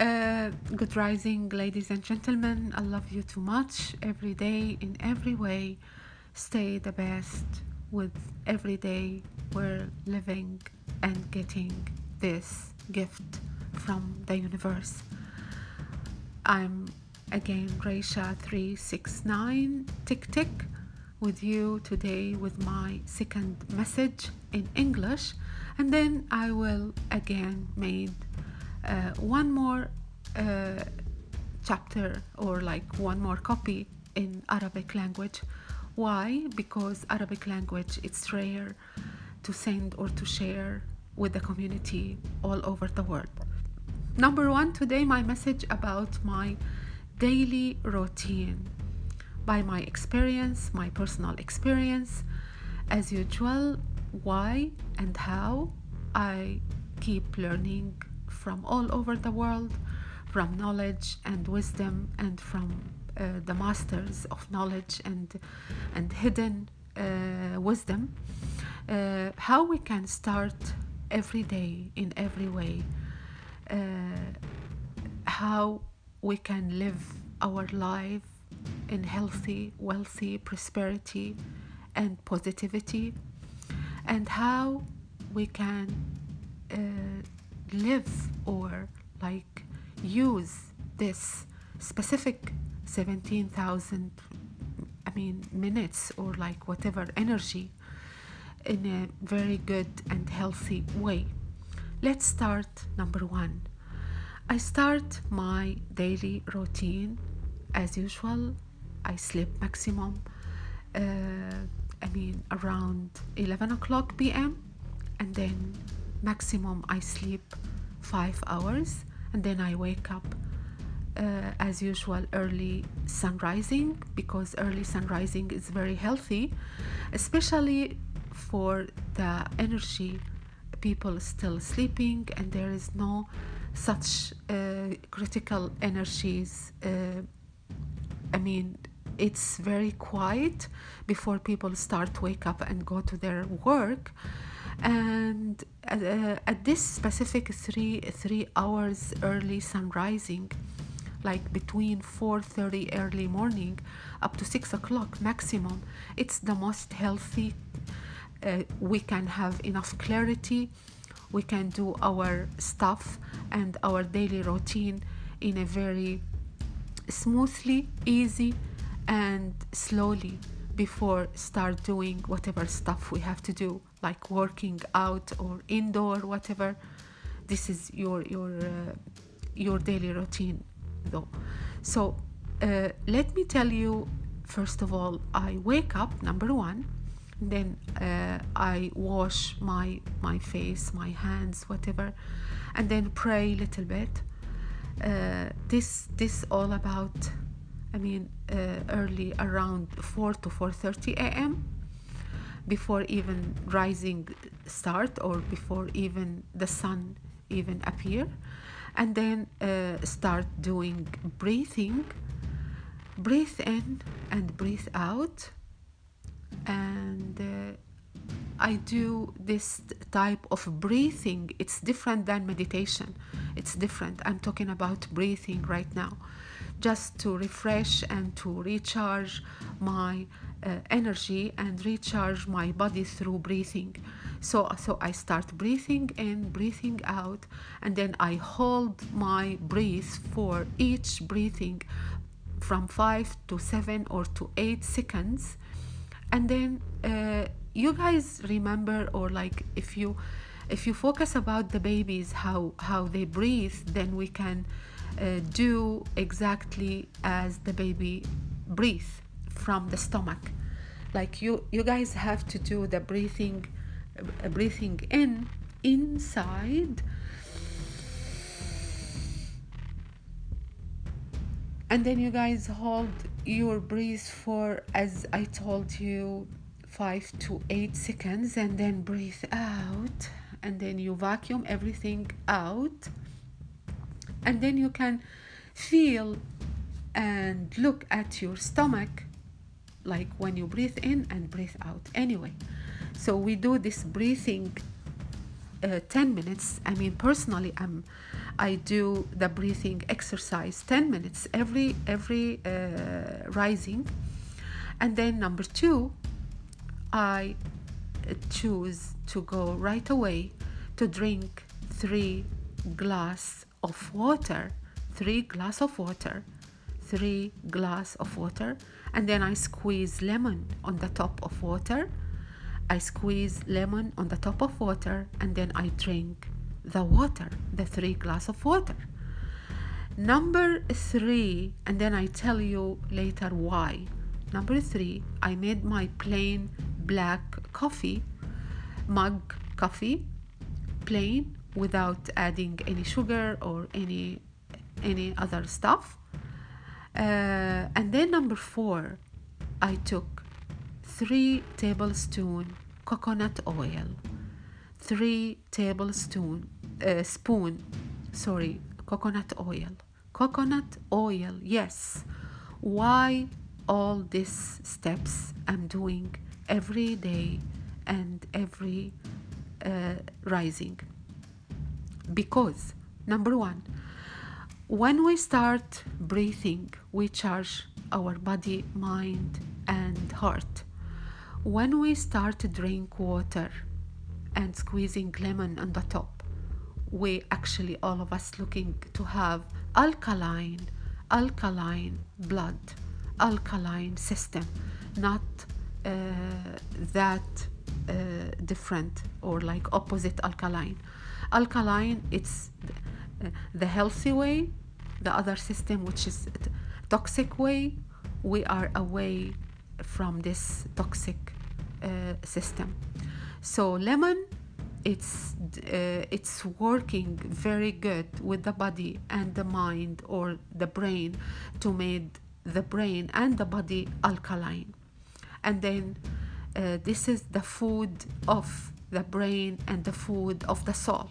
Uh, good rising, ladies and gentlemen. I love you too much every day, in every way. Stay the best with every day we're living and getting this gift from the universe. I'm again Raisha369 Tick Tick with you today with my second message in English, and then I will again make uh, one more chapter or like one more copy in Arabic language. Why? Because Arabic language it's rare to send or to share with the community all over the world. Number one, today my message about my daily routine by my experience, my personal experience, as usual, why and how I keep learning from all over the world, from knowledge and wisdom, and from uh, the masters of knowledge and and hidden uh, wisdom. Uh, how we can start every day in every way. Uh, how we can live our life in healthy, wealthy prosperity and positivity, and how we can uh, live or like use this specific 17,000 I mean minutes or like whatever energy in a very good and healthy way. Let's start number one. I start my daily routine as usual. I sleep maximum, uh, I mean, around 11 o'clock p.m. and then maximum I sleep five hours and then I wake up uh, as usual early sun rising because early sun rising is very healthy, especially for the energy people still sleeping and there is no such uh, critical energies uh, i mean it's very quiet before people start to wake up and go to their work. And at this specific three three hours early sun rising like between 4.30 early morning up to 6 o'clock maximum it's the most healthy uh, we can have enough clarity. We can do our stuff and our daily routine in a very smoothly easy and slowly before start doing whatever stuff we have to do like working out or indoor whatever this is your your uh, your daily routine though. So uh, let me tell you first of all i wake up number one then uh, i wash my my face my hands whatever and then pray a little bit. Uh, this this all about i mean uh, early around 4 to 4.30 a.m before even rising start or before even the sun even appear and then uh, start doing breathing breathe in and breathe out and uh, I do this type of breathing. It's different than meditation. It's different. I'm talking about breathing right now, just to refresh and to recharge my uh, energy and recharge my body through breathing. So, so I start breathing in, breathing out, and then I hold my breath for each breathing from five to seven or to eight seconds and then uh, you guys remember or like if you if you focus about the babies how how they breathe then we can uh, do exactly as the baby breathe from the stomach. Like you you guys have to do the breathing uh, breathing in inside and then you guys hold your breath for as i told you 5 to 8 seconds and then breathe out and then you vacuum everything out and then you can feel and look at your stomach like when you breathe in and breathe out. Anyway so we do this breathing uh, 10 minutes. I mean personally i'm i do the breathing exercise 10 minutes every every uh, rising. And then number two i choose to go right away to drink three glass of water. Three glass of water. Three glass of water. And then i squeeze lemon on the top of water. I squeeze lemon on the top of water and then i drink the water the three glass of water. Number three and then i tell you later why. Number three i made my plain black coffee mug coffee plain without adding any sugar or any any other stuff. Uh, and then number four i took three tablespoon coconut oil. Three tablespoon uh, spoon sorry coconut oil. Coconut oil yes. Why all these steps i'm doing every day and every uh, rising because number one when we start breathing we charge our body mind and heart. When we start to drink water and squeezing lemon on the top we actually all of us looking to have alkaline alkaline blood alkaline system not uh, that uh, different or like opposite alkaline alkaline it's the, healthy way. The other system which is toxic way we are away from this toxic uh, system. So lemon it's uh, it's working very good with the body and the mind or the brain to make the brain and the body alkaline. And then uh, this is the food of the brain and the food of the soul.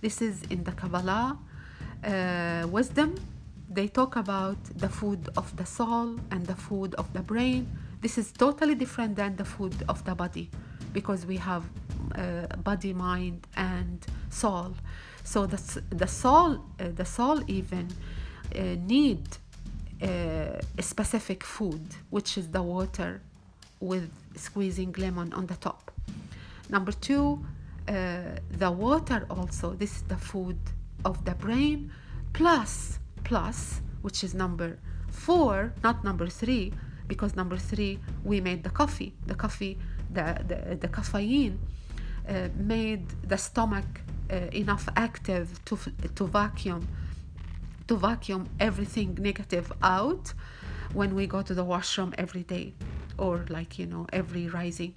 This is in the kabbalah uh, wisdom. They talk about the food of the soul and the food of the brain. This is totally different than the food of the body because we have uh, body mind and soul. So the, the soul uh, the soul even uh, need uh, a specific food which is the water with squeezing lemon on the top number two uh, the water also this is the food of the brain plus plus which is number four not number three because number three we made the coffee. The coffee the, the, the caffeine uh, made the stomach uh, enough active to, to vacuum to vacuum everything negative out when we go to the washroom every day or like you know every rising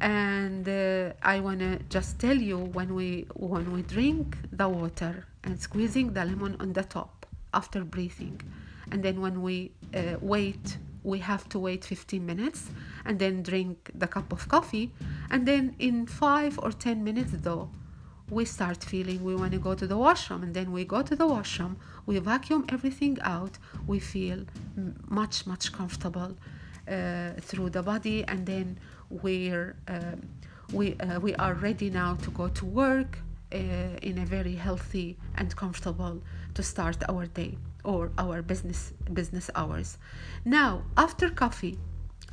and uh, i want to just tell you when we when we drink the water and squeezing the lemon on the top after breathing and then when we uh, wait we have to wait 15 minutes and then drink the cup of coffee. And then in 5 or 10 minutes though we start feeling we want to go to the washroom. And then we go to the washroom we vacuum everything out we feel much much comfortable uh, through the body. And then we're um, we uh, we are ready now to go to work uh, in a very healthy and comfortable to start our day or our business business hours. Now after coffee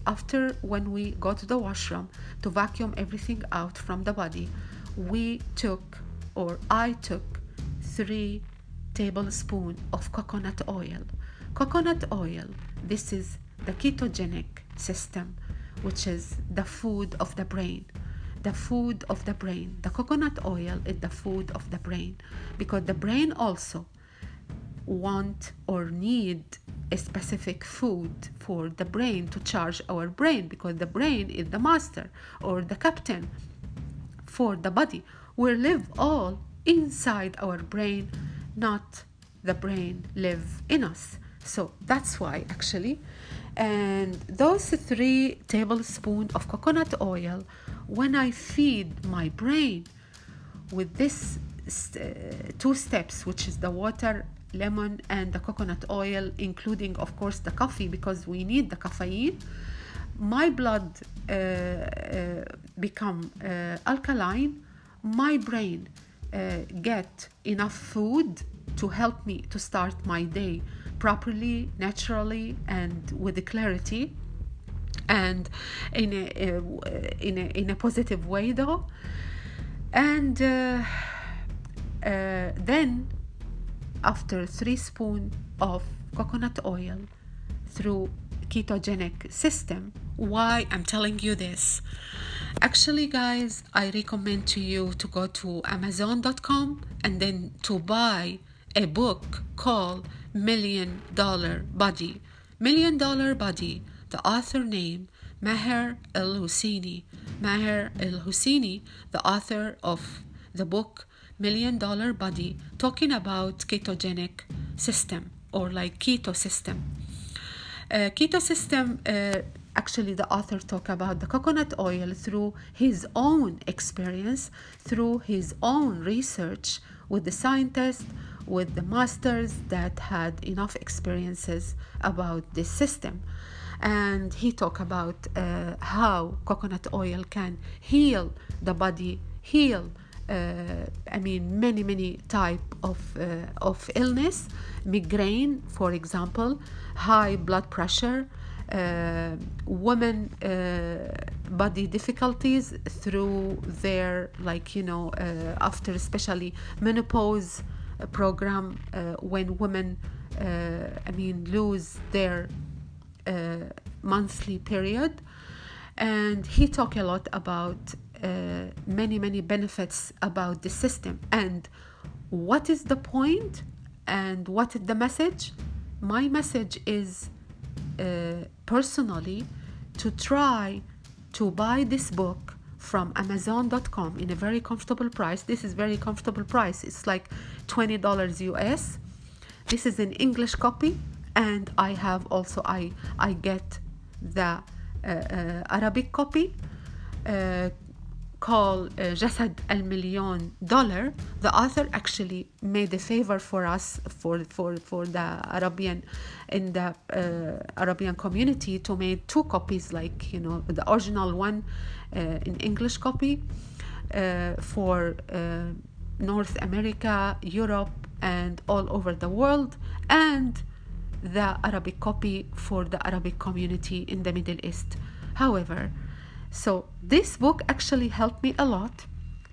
after when we go to the washroom to vacuum everything out from the body we took or i took three tablespoon of coconut oil. Coconut oil this is the ketogenic system which is the food of the brain. The food of the brain. The coconut oil is the food of the brain. Because the brain also want or need a specific food for the brain to charge our brain. Because the brain is the master or the captain for the body. We live all inside our brain not the brain live in us so that's why actually. And those three tablespoons of coconut oil when i feed my brain with this st- two steps which is the water lemon and the coconut oil including of course the coffee because we need the caffeine my blood uh, uh, become uh, alkaline. My brain uh, get enough food to help me to start my day properly, naturally, and with clarity, and in a, in a, in a positive way, though. And uh, uh, then, after three spoon of coconut oil through ketogenic system, why I'm telling you this. Actually, guys, I recommend to you to go to Amazon.com and then to buy a book called Million Dollar Body. Million Dollar Body, the author name Maher El Husseini. Maher El Husseini, the author of the book Million Dollar Body, talking about ketogenic system or like keto system. Uh, keto system uh, actually the author talk about the coconut oil through his own experience through his own research with the scientists with the masters that had enough experiences about this system. And he talked about uh, how coconut oil can heal the body heal uh, I mean many many type of uh, of illness migraine for example high blood pressure women uh, body difficulties through their like you know uh, after especially menopause program when women I mean lose their monthly period. And he talked a lot about uh, many many benefits about the system. And what is the point? And what is the message? My message is uh, personally to try to buy this book from amazon.com in a very comfortable price. This is very comfortable price. It's like $20 us this is an english copy and i have also i i get the uh, uh, arabic copy uh, called uh, Jasad al Million Dollar, the author actually made a favor for us, for, for, for the Arabian, in the uh, Arabian community to make two copies, like, you know, the original one uh, in English copy uh, for uh, North America, Europe, and all over the world, and the Arabic copy for the Arabic community in the Middle East. However, so this book actually helped me a lot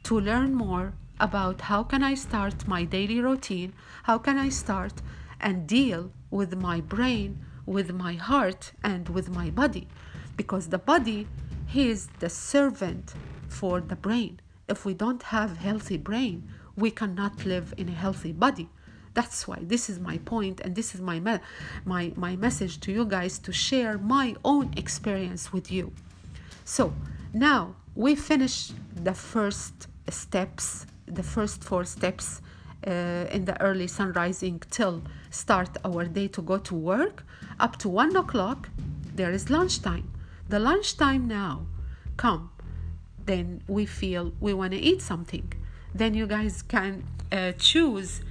to learn more about how can I start my daily routine, how can I start and deal with my brain, with my heart and with my body because the body is the servant for the brain. If we don't have healthy brain, we cannot live in a healthy body. That's why this is my point and this is my my my message to you guys to share my own experience with you. So now we finish the first steps, the first four steps uh, in the early sun rising till start our day to go to work. Up to one o'clock, there is lunchtime. The lunchtime now come, then we feel we want to eat something. Then you guys can uh, choose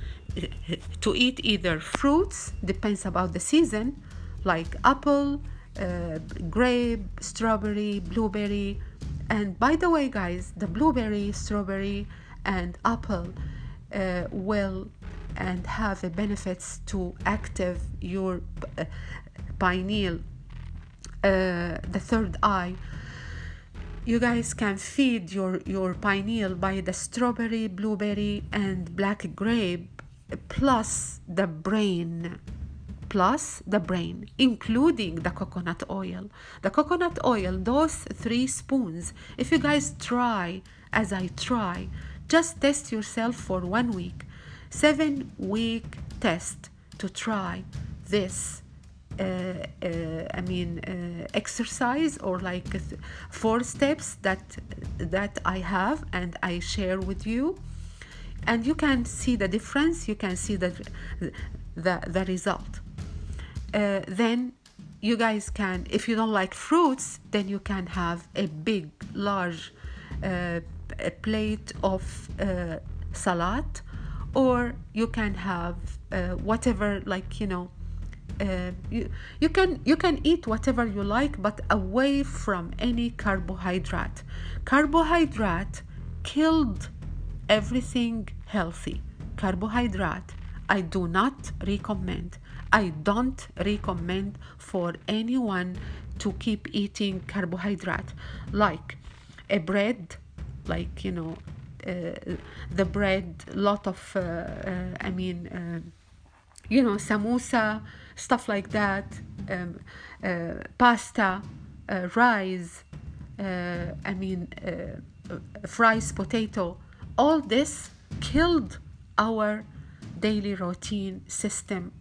to eat either fruits, depends about the season, like apple, uh, grape, strawberry, blueberry. And by the way, guys, the blueberry, strawberry, and apple uh, will and have the benefits to active your uh, pineal, uh, the third eye. You guys can feed your, your pineal by the strawberry, blueberry, and black grape, plus the brain plus the brain, including the coconut oil. The coconut oil, those three spoons, if you guys try as I try, just test yourself for one week, seven week test to try this. Uh, uh, I mean, uh, exercise or like four steps that that I have and I share with you, and you can see the difference. You can see the the, the result uh, then you guys can if you don't like fruits then you can have a big large uh, a plate of uh, salad or you can have uh, whatever like you know uh, you, you can you can eat whatever you like but away from any carbohydrate carbohydrate killed everything healthy. Carbohydrate, I do not recommend. I don't recommend for anyone to keep eating carbohydrate. Like a bread, like you know, uh, the bread, lot of, uh, uh, I mean, uh, you know, samosa, stuff like that, um, uh, pasta, uh, rice, I mean, fries, potato, all this killed our daily routine system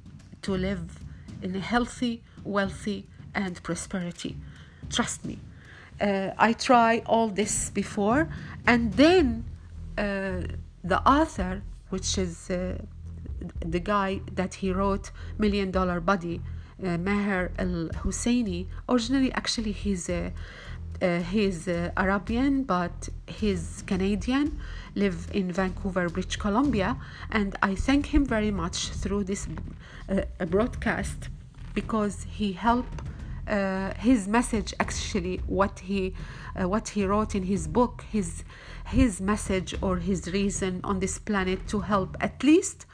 to live in a healthy, wealthy, and prosperity. Trust me. Uh, I tried all this before, and then uh, the author, which is uh, the guy that he wrote Million Dollar Body, uh, Maher Al Husseini, originally actually he's a uh, he's uh, Arabian, but he's Canadian, live in Vancouver, British Columbia, and I thank him very much through this uh, broadcast because he helped uh, his message actually what he uh, what he wrote in his book his his message or his reason on this planet to help at least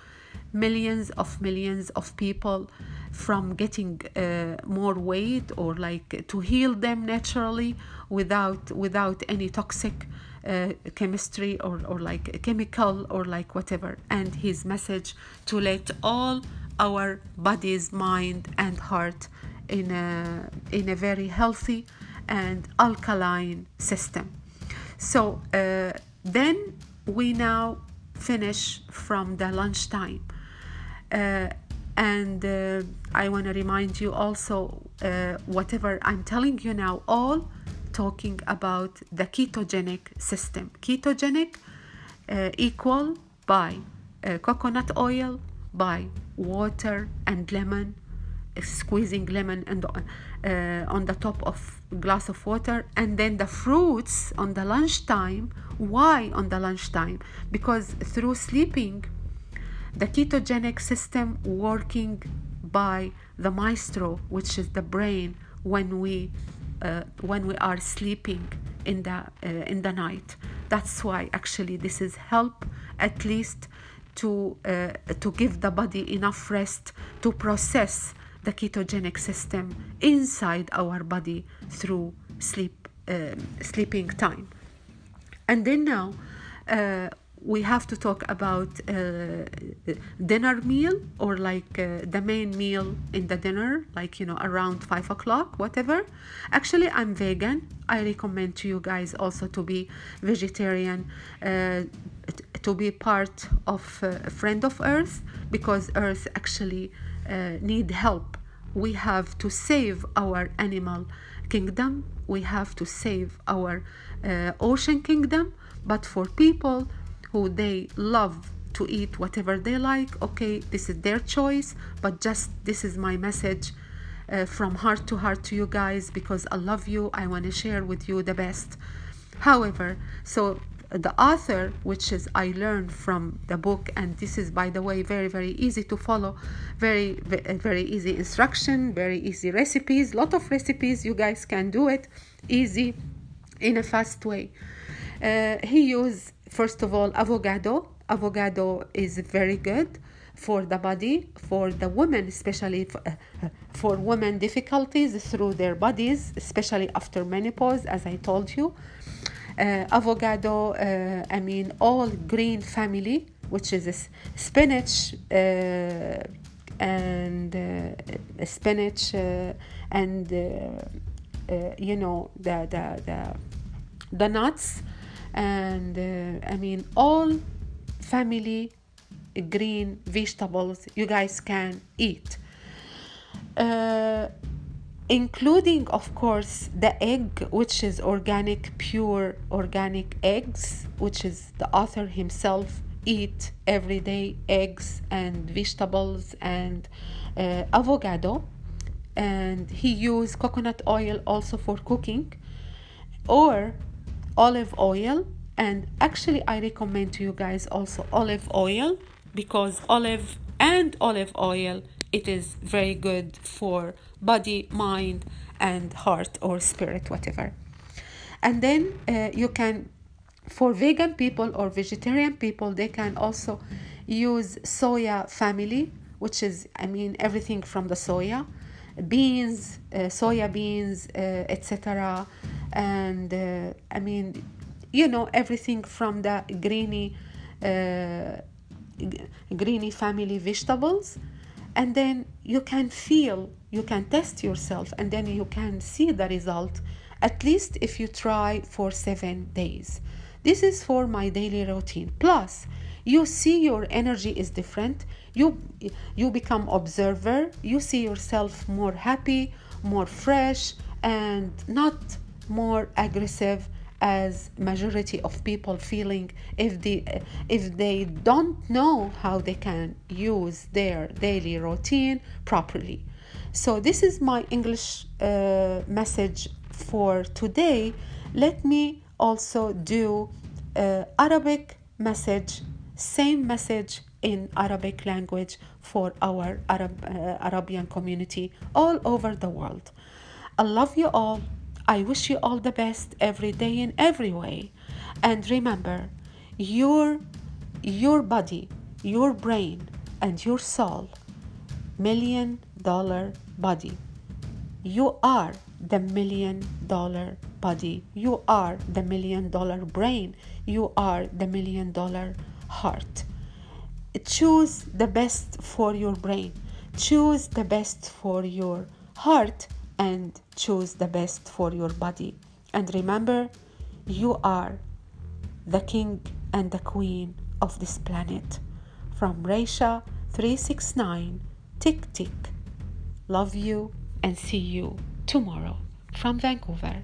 millions of millions of people from getting uh, more weight or like to heal them naturally without without any toxic uh, chemistry or, or like chemical or like whatever. And his message to let all our bodies mind and heart in a in a very healthy and alkaline system. So uh, then we now finish from the lunchtime. Uh, and uh, I want to remind you also uh, whatever I'm telling you now, all talking about the ketogenic system. Ketogenic uh, equal by uh, coconut oil, by water and lemon, squeezing lemon and uh, on the top of glass of water, and then the fruits on the lunchtime. Why on the lunchtime? Because through sleeping the ketogenic system working by the maestro which is the brain when we uh, when we are sleeping in the uh, in the night. That's why actually this is help at least to uh, to give the body enough rest to process the ketogenic system inside our body through sleep um, sleeping time. And then now uh, we have to talk about uh, dinner meal or like uh, the main meal in the dinner like you know around five o'clock whatever. Actually i'm vegan. I recommend to you guys also to be vegetarian uh, to be part of uh, friend of earth because earth actually uh, need help. We have to save our animal kingdom. We have to save our uh, ocean kingdom. But for people who they love to eat whatever they like okay this is their choice but just this is my message uh, from heart to heart to you guys because i love you i want to share with you the best. However so the author which is i learned from the book and this is by the way very very easy to follow very very easy instruction very easy recipes lot of recipes you guys can do it easy in a fast way. Uh, he used first of all avocado. Avocado is very good for the body for the women especially for, uh, for women difficulties through their bodies especially after menopause as i told you. Uh, avocado uh, i mean all green family which is spinach uh, and uh, spinach uh, and you know the the the, the nuts and uh, I mean all family green vegetables you guys can eat. Uh, including of course the egg which is organic pure organic eggs which is the author himself eat every day eggs and vegetables and uh, avocado and he use coconut oil also for cooking or olive oil and actually I recommend to you guys also olive oil because olive and olive oil it is very good for body mind and heart or spirit whatever and then uh, you can for vegan people or vegetarian people, they can also use soya family, which is, I mean, everything from the soya, beans, uh, soya beans, uh, etc. And uh, I mean, you know, everything from the greeny, uh, greeny family vegetables. And then you can feel, you can test yourself, and then you can see the result, at least if you try for seven days. This is for my daily routine. Plus, you see your energy is different. You you become observer. You see yourself more happy, more fresh, and not more aggressive as majority of people feeling if they if they don't know how they can use their daily routine properly so this is my english uh, message for today let me also do uh, Arabic message, same message in Arabic language for our Arab, uh, Arabian community all over the world. I love you all. I wish you all the best every day in every way. And remember, your your body, your brain, and your soul, million dollar body. You are the million dollar body. You are the million dollar brain. You are the million dollar heart. Choose the best for your brain. Choose the best for your heart and choose the best for your body. And remember, you are the king and the queen of this planet. From Reisha 369, tick tick. Love you and see you tomorrow from Vancouver.